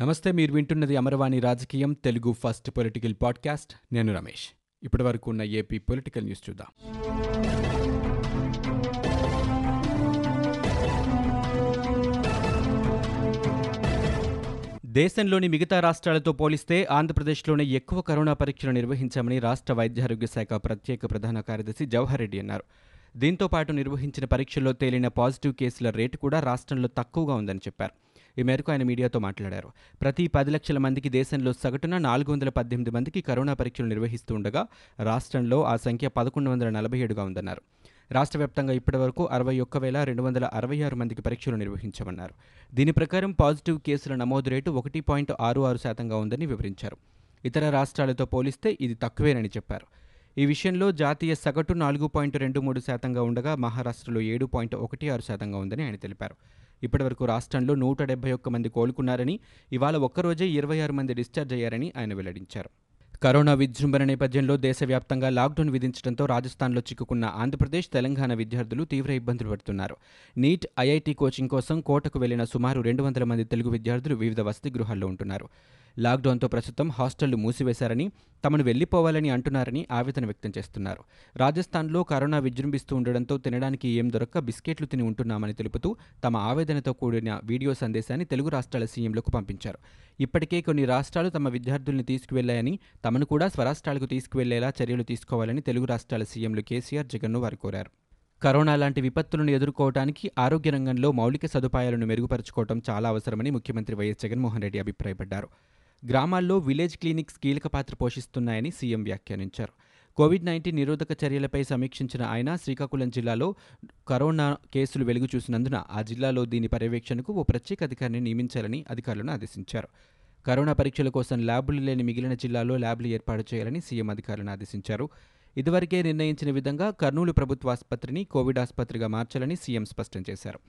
నమస్తే మీరు వింటున్నది అమరవాణి రాజకీయం తెలుగు ఫస్ట్ పొలిటికల్ పాడ్కాస్ట్. నేను రమేష్. ఇప్పటి వరకు ఉన్న ఏపీ పొలిటికల్ న్యూస్ చూద్దాం. దేశంలోని మిగతా రాష్ట్రాలతో పోలిస్తే ఆంధ్రప్రదేశ్లోనే ఎక్కువ కరోనా పరీక్షలు నిర్వహించామని రాష్ట్ర వైద్యారోగ్య శాఖ ప్రత్యేక ప్రధాన కార్యదర్శి జవహర్ రెడ్డి అన్నారు. దీంతో పాటు నిర్వహించిన పరీక్షల్లో తేలిన పాజిటివ్ కేసుల రేటు కూడా రాష్ట్రంలో తక్కువగా ఉందని చెప్పారు. ఈ మేరకు ఆయన మీడియాతో మాట్లాడారు. ప్రతి పది లక్షల మందికి దేశంలో సగటున నాలుగు వందల పద్దెనిమిది మందికి కరోనా పరీక్షలు నిర్వహిస్తుండగా రాష్ట్రంలో ఆ సంఖ్య పదకొండు వందల నలభై ఏడుగా ఉందన్నారు. రాష్ట్ర వ్యాప్తంగా ఇప్పటివరకు అరవై ఒక్క వేల రెండు వందల అరవై ఆరు మందికి పరీక్షలు నిర్వహించమన్నారు. దీని ప్రకారం పాజిటివ్ కేసుల నమోదు రేటు ఒకటి పాయింట్ ఆరు ఆరు శాతంగా ఉందని వివరించారు. ఇతర రాష్ట్రాలతో పోలిస్తే ఇది తక్కువేనని చెప్పారు. ఈ విషయంలో జాతీయ సగటు నాలుగు పాయింట్ రెండు మూడు శాతంగా ఉండగా మహారాష్ట్రలో ఏడు పాయింట్ ఒకటి ఆరు శాతంగా ఉందని ఆయన తెలిపారు. ఇప్పటివరకు రాష్ట్రంలో నూట డెబ్బై ఒక్క మంది కోలుకున్నారని ఇవాళ ఒక్కరోజే ఇరవై ఆరు మంది డిశ్చార్జ్ అయ్యారని ఆయన వెల్లడించారు. కరోనా విజృంభణ నేపథ్యంలో దేశవ్యాప్తంగా లాక్డౌన్ విధించడంతో రాజస్థాన్లో చిక్కుకున్న ఆంధ్రప్రదేశ్ తెలంగాణ విద్యార్థులు తీవ్ర ఇబ్బందులు పడుతున్నారు. నీట్ ఐఐటి కోచింగ్ కోసం కోటకు వెళ్ళిన సుమారు రెండు వందల మంది తెలుగు విద్యార్థులు వివిధ వసతి గృహాల్లో ఉంటున్నారు. లాక్డౌన్తో ప్రస్తుతం హాస్టళ్ళు మూసివేశారని తమను వెళ్ళిపోవాలని అంటున్నారని ఆవేదన వ్యక్తం చేస్తున్నారు. రాజస్థాన్లో కరోనా విజృంభిస్తూ ఉండడంతో తినడానికి ఏం దొరక్క బిస్కెట్లు తిని ఉంటున్నామని తెలుపుతూ తమ ఆవేదనతో కూడిన వీడియో సందేశాన్ని తెలుగు రాష్ట్రాల సీఎంలకు పంపించారు. ఇప్పటికే కొన్ని రాష్ట్రాలు తమ విద్యార్థుల్ని తీసుకువెళ్ళాయని తమను కూడా స్వరాష్ట్రాలకు తీసుకువెళ్ళేలా చర్యలు తీసుకోవాలని తెలుగు రాష్ట్రాల సీఎంలు కేసీఆర్ జగన్ను వారు కోరారు. కరోనా లాంటి విపత్తులను ఎదుర్కోవడానికి ఆరోగ్య రంగంలో మౌలిక సదుపాయాలను మెరుగుపరచుకోవడం చాలా అవసరమని ముఖ్యమంత్రి వైఎస్ జగన్మోహన్ రెడ్డి అభిప్రాయపడ్డారు. గ్రామాల్లో విలేజ్ క్లినిక్స్ కీలక పాత్ర పోషిస్తున్నాయని సీఎం వ్యాఖ్యానించారు. కోవిడ్ నైన్టీన్ నిరోధక చర్యలపై సమీక్షించిన ఆయన శ్రీకాకుళం జిల్లాలో కరోనా కేసులు వెలుగు చూసినందున ఆ జిల్లాలో దీని పర్యవేక్షణకు ఓ ప్రత్యేక అధికారిని నియమించాలని అధికారులను ఆదేశించారు. కరోనా పరీక్షల కోసం ల్యాబులు లేని మిగిలిన జిల్లాల్లో ల్యాబ్లు ఏర్పాటు చేయాలని సీఎం అధికారులను ఆదేశించారు. ఇదివరకే నిర్ణయించిన విధంగా కర్నూలు ప్రభుత్వ ఆసుపత్రిని కోవిడ్ ఆసుపత్రిగా మార్చాలని సీఎం స్పష్టం చేశారు.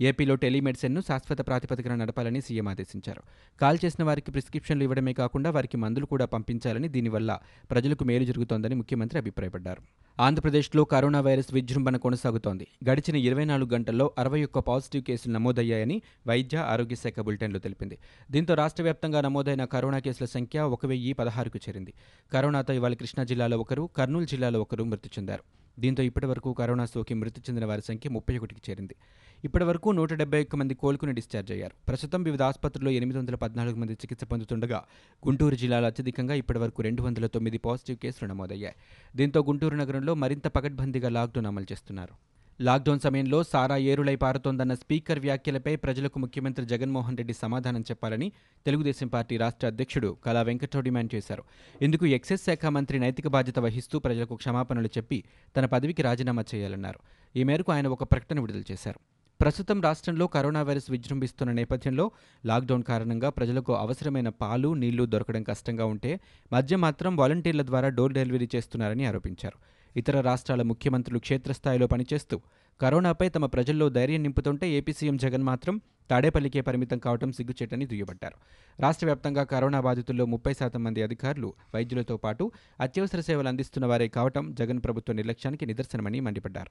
ఏపీలో టెలిమెడిసిన్ను శాశ్వత ప్రాతిపదికన నడపాలని సీఎం ఆదేశించారు. కాల్ చేసిన వారికి ప్రిస్క్రిప్షన్లు ఇవ్వడమే కాకుండా వారికి మందులు కూడా పంపించాలని దీనివల్ల ప్రజలకు మేలు జరుగుతోందని ముఖ్యమంత్రి అభిప్రాయపడ్డారు. ఆంధ్రప్రదేశ్లో కరోనా వైరస్ విజృంభణ కొనసాగుతోంది. గడిచిన ఇరవై నాలుగు గంటల్లో అరవై ఒక్క పాజిటివ్ కేసులు నమోదయ్యాయని వైద్య ఆరోగ్య శాఖ బులెటిన్లో తెలిపింది. దీంతో రాష్ట్ర వ్యాప్తంగా నమోదైన కరోనా కేసుల సంఖ్య ఒక వెయ్యి పదహారుకు చేరింది. కరోనాతో ఇవాళ కృష్ణా జిల్లాలో ఒకరు కర్నూలు జిల్లాలో ఒకరు మృతి చెందారు. దీంతో ఇప్పటివరకు కరోనా సోకి మృతి చెందిన వారి సంఖ్య ముప్పై ఒకటికి చేరింది. ఇప్పటివరకు నూట డెబ్బై ఒక్క మంది కోలుకుని డిశ్చార్జ్ అయ్యారు. ప్రస్తుతం వివిధ ఆసుపత్రుల్లో ఎనిమిది వందల పద్నాలుగు మంది చికిత్స పొందుతుండగా గుంటూరు జిల్లాలో అత్యధికంగా ఇప్పటివరకు రెండు వందల తొమ్మిది పాజిటివ్ కేసులు నమోదయ్యాయి. దీంతో గుంటూరు నగరంలో మరింత పకడ్బందీగా లాక్డౌన్ అమలు చేస్తున్నారు. లాక్డౌన్ సమయంలో సారా ఏరులై పారుతోందన్న స్పీకర్ వ్యాఖ్యలపై ప్రజలకు ముఖ్యమంత్రి జగన్మోహన్ రెడ్డి సమాధానం చెప్పాలని తెలుగుదేశం పార్టీ రాష్ట్ర అధ్యక్షుడు కళా వెంకట్రావు డిమాండ్ చేశారు. ఇందుకు ఎక్సైజ్ శాఖ మంత్రి నైతిక బాధ్యత వహిస్తూ ప్రజలకు క్షమాపణలు చెప్పి తన పదవికి రాజీనామా చేయాలన్నారు. ఈ మేరకు ఆయన ఒక ప్రకటన విడుదల చేశారు. ప్రస్తుతం రాష్ట్రంలో కరోనా వైరస్ విజృంభిస్తున్న నేపథ్యంలో లాక్డౌన్ కారణంగా ప్రజలకు అవసరమైన పాలు నీళ్ళు దొరకడం కష్టంగా ఉంటే మద్యం మాత్రం వాలంటీర్ల ద్వారా డోర్ డెలివరీ చేస్తున్నారని ఆరోపించారు. ఇతర రాష్ట్రాల ముఖ్యమంత్రులు క్షేత్రస్థాయిలో పనిచేస్తూ కరోనాపై తమ ప్రజల్లో ధైర్యం నింపుతుంటే ఏపీ సీఎం జగన్ మాత్రం తాడేపల్లికే పరిమితం కావడం సిగ్గుచేటని దుయ్యబట్టారు. రాష్ట్ర వ్యాప్తంగా కరోనా బాధితుల్లో ముప్పై శాతం మంది అధికారులు వైద్యులతో పాటు అత్యవసర సేవలు అందిస్తున్న వారే కావటం జగన్ ప్రభుత్వ నిర్లక్ష్యానికి నిదర్శనమని మండిపడ్డారు.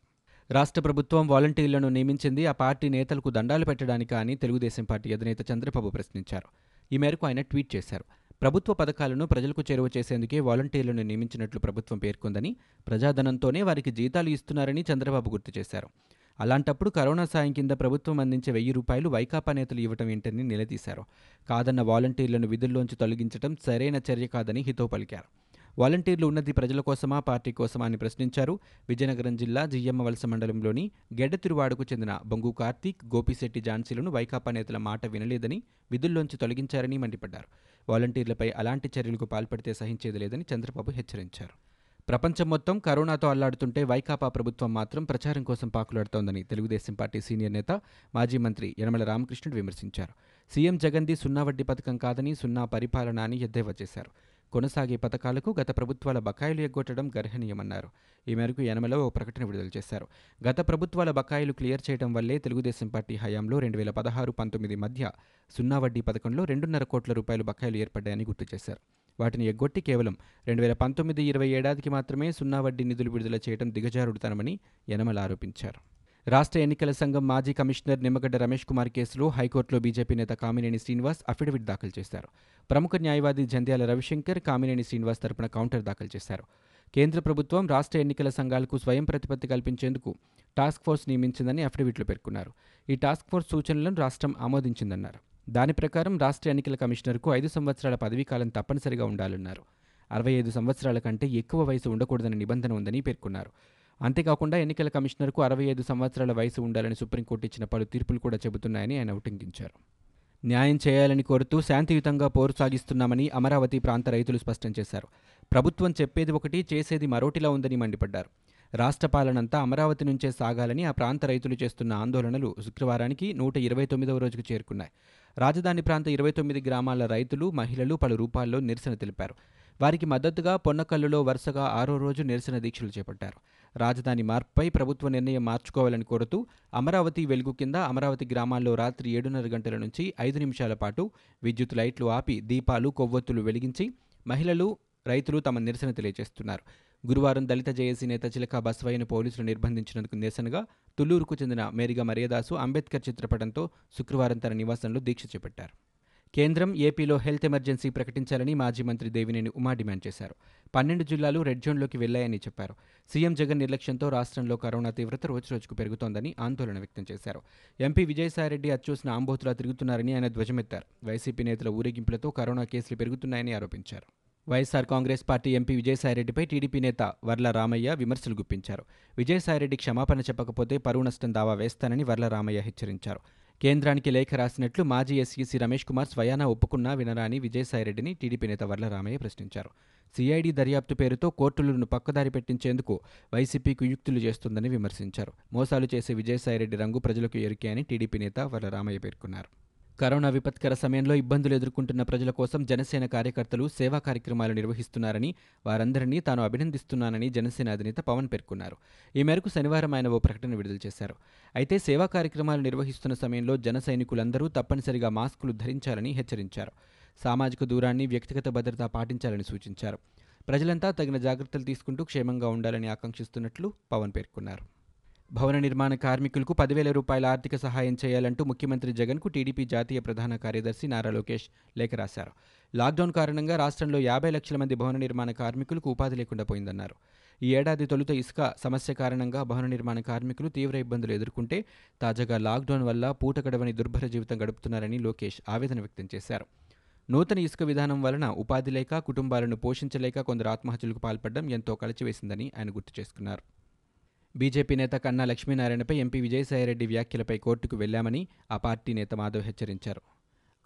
రాష్ట్ర ప్రభుత్వం వాలంటీర్లను నియమించింది ఆ పార్టీ నేతలకు దండాలు పెట్టడానికా అని తెలుగుదేశం పార్టీ అధినేత చంద్రబాబు ప్రశ్నించారు. ఈ మేరకు ఆయన ట్వీట్ చేశారు. ప్రభుత్వ పథకాలను ప్రజలకు చేరువ చేసేందుకే వాలంటీర్లను నియమించినట్లు ప్రభుత్వం పేర్కొందని ప్రజాధనంతోనే వారికి జీతాలు ఇస్తున్నారని చంద్రబాబు గుర్తు చేశారు. అలాంటప్పుడు కరోనా సాయం కింద ప్రభుత్వం అందించే వెయ్యి రూపాయలు వైకాపా నేతలు ఇవ్వటం ఏంటని నిలదీశారు. కాదన్న వాలంటీర్లను విధుల్లోంచి తొలగించడం సరైన చర్య కాదని హితో పలికారు. వాలంటీర్లు ఉన్నది ప్రజల కోసమా పార్టీ కోసమా అని ప్రశ్నించారు. విజయనగరం జిల్లా జియ్యమ్మ వలస మండలంలోని గెడ్డతిరువాడకు చెందిన బొంగు కార్తీక్ గోపిశెట్టి ఝాన్సీలను వైకాపా నేతల మాట వినలేదని విధుల్లోంచి తొలగించారని మండిపడ్డారు. వాలంటీర్లపై అలాంటి చర్యలకు పాల్పడితే సహించేది లేదని చంద్రబాబు హెచ్చరించారు. ప్రపంచం మొత్తం కరోనాతో అల్లాడుతుంటే వైకాపా ప్రభుత్వం మాత్రం ప్రచారం కోసం పాకులాడుతోందని తెలుగుదేశం పార్టీ సీనియర్ నేత మాజీ మంత్రి యనమల రామకృష్ణుడు విమర్శించారు. సీఎం జగన్ది సున్నా వడ్డీ పథకం కాదని సున్నా పరిపాలన అని ఎద్దేవా చేశారు. కొనసాగే పథకాలకు గత ప్రభుత్వాల బకాయిలు ఎగ్గొట్టడం గర్హనీయమన్నారు. ఈ మేరకు యనమలో ఓ ప్రకటన విడుదల చేశారు. గత ప్రభుత్వాల బకాయిలు క్లియర్ చేయడం వల్లే తెలుగుదేశం పార్టీ హయాంలో రెండు వేల పదహారు పంతొమ్మిది మధ్య సున్నా వడ్డీ పథకంలో రెండున్నర కోట్ల రూపాయలు బకాయిలు ఏర్పడ్డాయని గుర్తు చేశారు. వాటిని ఎగ్గొట్టి కేవలం రెండు వేల పంతొమ్మిది ఇరవై ఏడాదికి మాత్రమే సున్నా వడ్డీ నిధులు విడుదల చేయడం దిగజారుడుతనమని యనమల ఆరోపించారు. రాష్ట్ర ఎన్నికల సంఘం మాజీ కమిషనర్ నిమ్మగడ్డ రమేష్ కుమార్ కేసులో హైకోర్టులో బీజేపీ నేత కామినేని శ్రీనివాస్ అఫిడవిట్ దాఖలు చేశారు. ప్రముఖ న్యాయవాది జంధ్యాల రవిశంకర్ కామినేని శ్రీనివాస్ తరపున కౌంటర్ దాఖలు చేశారు. కేంద్ర ప్రభుత్వం రాష్ట్ర ఎన్నికల సంఘాలకు స్వయం ప్రతిపత్తి కల్పించేందుకు టాస్క్ ఫోర్స్ నియమించిందని అఫిడవిట్లో పేర్కొన్నారు. ఈ టాస్క్ ఫోర్స్ సూచనలను రాష్ట్రం ఆమోదించిందన్నారు. దాని ప్రకారం రాష్ట్ర ఎన్నికల కమిషనర్కు ఐదు సంవత్సరాల పదవీకాలం తప్పనిసరిగా ఉండాలన్నారు. అరవై ఐదు సంవత్సరాల కంటే ఎక్కువ వయసు ఉండకూడదని నిబంధన ఉందని పేర్కొన్నారు. అంతేకాకుండా ఎన్నికల కమిషనర్కు అరవై ఐదు సంవత్సరాల వయసు ఉండాలని సుప్రీంకోర్టు ఇచ్చిన పలు తీర్పులు కూడా చెబుతున్నాయని ఆయన ఉటంకించారు. న్యాయం చేయాలని కోరుతూ శాంతియుతంగా పోరు సాగిస్తున్నామని అమరావతి ప్రాంత రైతులు స్పష్టం చేశారు. ప్రభుత్వం చెప్పేది ఒకటి చేసేది మరోటిలా ఉందని మండిపడ్డారు. రాష్ట్ర పాలనంతా అమరావతి నుంచే సాగాలని ఆ ప్రాంత రైతులు చేస్తున్న ఆందోళనలు శుక్రవారానికి నూట ఇరవై తొమ్మిదవ రోజుకు చేరుకున్నాయి. రాజధాని ప్రాంత ఇరవై తొమ్మిది గ్రామాల రైతులు మహిళలు పలు రూపాల్లో నిరసన తెలిపారు. వారికి మద్దతుగా పొన్నకల్లులో వరుసగా ఆరో రోజు నిరసన దీక్షలు చేపట్టారు. రాజధాని మార్పుపై ప్రభుత్వ నిర్ణయం మార్చుకోవాలని కోరుతూ అమరావతి వెలుగు కింద అమరావతి గ్రామాల్లో రాత్రి ఏడున్నర గంటల నుంచి ఐదు నిమిషాల పాటు విద్యుత్ లైట్లు ఆపి దీపాలు కొవ్వొత్తులు వెలిగించి మహిళలు రైతులు తమ నిరసన తెలియజేస్తున్నారు. గురువారం దళిత జేఏసీ నేత చిలక బస్వయ్యను పోలీసులు నిర్బంధించినందుకు నిరసనగా తుళ్ళూరుకు చెందిన మేరిగా మరియదాసు అంబేద్కర్ చిత్రపటంతో శుక్రవారం తన నివాసంలో దీక్ష చేపట్టారు. కేంద్రం ఏపీలో హెల్త్ ఎమర్జెన్సీ ప్రకటించాలని మాజీ మంత్రి దేవినేని ఉమా డిమాండ్ చేశారు. పన్నెండు జిల్లాలు రెడ్ జోన్లోకి వెళ్ళాయని చెప్పారు. సీఎం జగన్ నిర్లక్ష్యంతో రాష్ట్రంలో కరోనా తీవ్రత రోజురోజుకు పెరుగుతోందని ఆందోళన వ్యక్తం చేశారు. ఎంపీ విజయసాయిరెడ్డి అచ్చూసిన ఆంబోతులా తిరుగుతున్నారని ఆయన ధ్వజమెత్తారు. వైసీపీ నేతల ఊరేగింపులతో కరోనా కేసులు పెరుగుతున్నాయని ఆరోపించారు. వైఎస్సార్ కాంగ్రెస్ పార్టీ ఎంపీ విజయసాయిరెడ్డిపై టీడీపీ నేత వర్ల రామయ్య విమర్శలు గుప్పించారు. విజయసాయిరెడ్డి క్షమాపణ చెప్పకపోతే పరువు నష్టం దావా వేస్తానని వర్ల రామయ్య హెచ్చరించారు. కేంద్రానికి లేఖ రాసినట్లు మాజీ ఎస్ఈసీ రమేష్ కుమార్ స్వయానా ఒప్పుకున్నా వినరాని విజయసాయిరెడ్డిని టీడీపీ నేత వర్ల రామయ్య ప్రశ్నించారు. సిఐడి దర్యాప్తు పేరుతో కోర్టులను పక్కదారి పెట్టించేందుకు వైసీపీకి యుక్తులు చేస్తుందని విమర్శించారు. మోసాలు చేసే విజయసాయిరెడ్డి రంగు ప్రజలకు ఎరికే అని టీడీపీ నేత వర్ల రామయ్య పేర్కొన్నారు. కరోనా విపత్కర సమయంలో ఇబ్బందులు ఎదుర్కొంటున్న ప్రజల కోసం జనసేన కార్యకర్తలు సేవా కార్యక్రమాలు నిర్వహిస్తున్నారని వారందరినీ తాను అభినందిస్తున్నానని జనసేన అధినేత పవన్ పేర్కొన్నారు. ఈ మేరకు శనివారం ఆయన ఓ ప్రకటన విడుదల చేశారు. అయితే సేవా కార్యక్రమాలు నిర్వహిస్తున్న సమయంలో జన సైనికులందరూ తప్పనిసరిగా మాస్కులు ధరించాలని హెచ్చరించారు. సామాజిక దూరాన్ని వ్యక్తిగత భద్రత పాటించాలని సూచించారు. ప్రజలంతా తగిన జాగ్రత్తలు తీసుకుంటూ క్షేమంగా ఉండాలని ఆకాంక్షిస్తున్నట్లు పవన్ పేర్కొన్నారు. భవన నిర్మాణ కార్మికులకు పదివేల రూపాయల ఆర్థిక సహాయం చేయాలంటూ ముఖ్యమంత్రి జగన్కు టీడీపీ జాతీయ ప్రధాన కార్యదర్శి నారా లోకేష్ లేఖ రాశారు. లాక్డౌన్ కారణంగా రాష్ట్రంలో యాభై లక్షల మంది భవన నిర్మాణ కార్మికులకు ఉపాధి లేకుండా పోయిందన్నారు. ఈ ఏడాది తొలుత ఇసుక సమస్య కారణంగా భవన నిర్మాణ కార్మికులు తీవ్ర ఇబ్బందులు ఎదుర్కొంటే తాజాగా లాక్డౌన్ వల్ల పూట గడవని దుర్భర జీవితం గడుపుతున్నారని లోకేష్ ఆవేదన వ్యక్తం చేశారు. నూతన ఇసుక విధానం వలన ఉపాధి లేక కుటుంబాలను పోషించలేక కొందరు ఆత్మహత్యలకు పాల్పడడం ఎంతో కలిచివేసిందని ఆయన గుర్తు చేసుకున్నారు. బీజేపీ నేత కన్నా లక్ష్మీనారాయణపై ఎంపీ విజయసాయిరెడ్డి వ్యాఖ్యలపై కోర్టుకు వెళ్ళామని ఆ పార్టీ నేత మాధవ్ హెచ్చరించారు.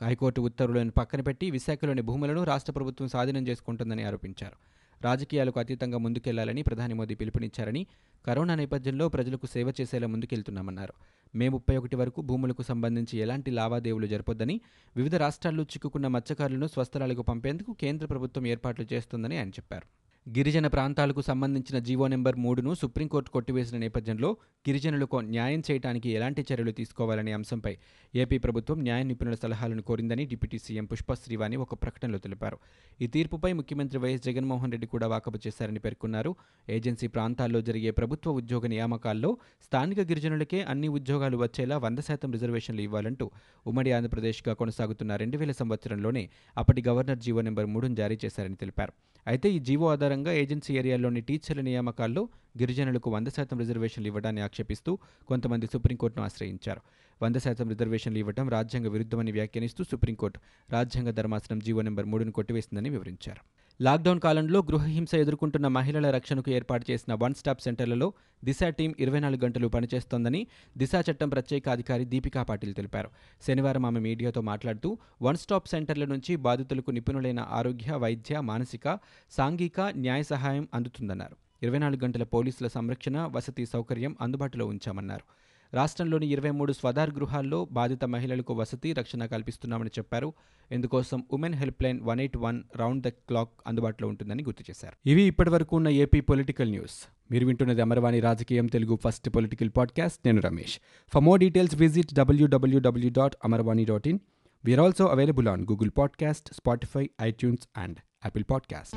హైకోర్టు ఉత్తర్వులను పక్కన పెట్టి విశాఖలోని భూములను రాష్ట్ర ప్రభుత్వం స్వాధీనం చేసుకుంటుందని ఆరోపించారు. రాజకీయాలకు అతీతంగా ముందుకెళ్ళాలని ప్రధాని మోదీ పిలుపునిచ్చారని కరోనా నేపథ్యంలో ప్రజలకు సేవ చేసేలా ముందుకెళ్తున్నామన్నారు. మే ముప్పై ఒకటి వరకు భూములకు సంబంధించి ఎలాంటి లావాదేవీలు జరపొద్దని వివిధ రాష్ట్రాల్లో చిక్కుకున్న మత్స్యకారులను స్వస్థలాలకు పంపేందుకు కేంద్ర ప్రభుత్వం ఏర్పాట్లు చేస్తోందని ఆయన చెప్పారు. గిరిజన ప్రాంతాలకు సంబంధించిన జీవో నెంబర్ మూడును సుప్రీంకోర్టు కొట్టివేసిన నేపథ్యంలో గిరిజనులకు న్యాయం చేయడానికి ఎలాంటి చర్యలు తీసుకోవాలనే అంశంపై ఏపీ ప్రభుత్వం న్యాయ నిపుణుల సలహాలను కోరిందని డిప్యూటీ సీఎం పుష్ప శ్రీవాణి ఒక ప్రకటనలో తెలిపారు. ఈ తీర్పుపై ముఖ్యమంత్రి వైఎస్ జగన్మోహన్ రెడ్డి కూడా వాకపు చేశారని పేర్కొన్నారు. ఏజెన్సీ ప్రాంతాల్లో జరిగే ప్రభుత్వ ఉద్యోగ నియామకాల్లో స్థానిక గిరిజనులకే అన్ని ఉద్యోగాలు వచ్చేలా వంద శాతం రిజర్వేషన్లు ఇవ్వాలంటూ ఉమ్మడి ఆంధ్రప్రదేశ్గా కొనసాగుతున్న రెండు వేల సంవత్సరంలోనే అప్పటి గవర్నర్ జీవో నెంబర్ మూడును జారీ చేశారని తెలిపారు. అయితే ఈ జీవో ఆధారంగా ఏజెన్సీ ఏరియాల్లోని టీచర్ల నియామకాల్లో గిరిజనులకు వంద శాతం రిజర్వేషన్లు ఇవ్వడాన్ని ఆక్షేపిస్తూ కొంతమంది సుప్రీంకోర్టును ఆశ్రయించారు. వంద శాతం రిజర్వేషన్లు ఇవ్వడం రాజ్యాంగ విరుద్ధమని వ్యాఖ్యానిస్తూ సుప్రీంకోర్టు రాజ్యాంగ ధర్మాసనం జీవో నెంబర్ మూడును కొట్టివేసిందని వివరించారు. లాక్డౌన్ కాలంలో గృహహింస ఎదుర్కొంటున్న మహిళల రక్షణకు ఏర్పాటు చేసిన వన్ స్టాప్ సెంటర్లలో దిశ టీం ఇరవై నాలుగు గంటలు పనిచేస్తోందని దిశ చట్టం ప్రత్యేక అధికారి దీపికా పాటిల్ తెలిపారు. శనివారం ఆమె మీడియాతో మాట్లాడుతూ వన్ స్టాప్ సెంటర్ల నుంచి బాధితులకు నిపుణులైన ఆరోగ్య వైద్య మానసిక సాంఘిక న్యాయ సహాయం అందుతుందన్నారు. ఇరవై నాలుగు గంటల పోలీసుల సంరక్షణ వసతి సౌకర్యం అందుబాటులో ఉంచామన్నారు. రాష్ట్రంలోని ఇరవై మూడు స్వదార్ గృహాల్లో బాధిత మహిళలకు వసతి రక్షణ కల్పిస్తున్నామని చెప్పారు. ఇందుకోసం women help line one eight one round the clock అందుబాటులో ఉంటుందని గుర్తు చేశారు. ఇవి ఇప్పటివరకు ఉన్న ఏపీ పొలిటికల్ న్యూస్. మీరు వింటున్నది అమర్వాణి రాజకీయం తెలుగు ఫస్ట్ పొలిటికల్ పాడ్కాస్ట్. నేను Ramesh. For more details visit W W W dot Amarvani dot in we're also available on Google podcast Spotify iTunes and Apple podcast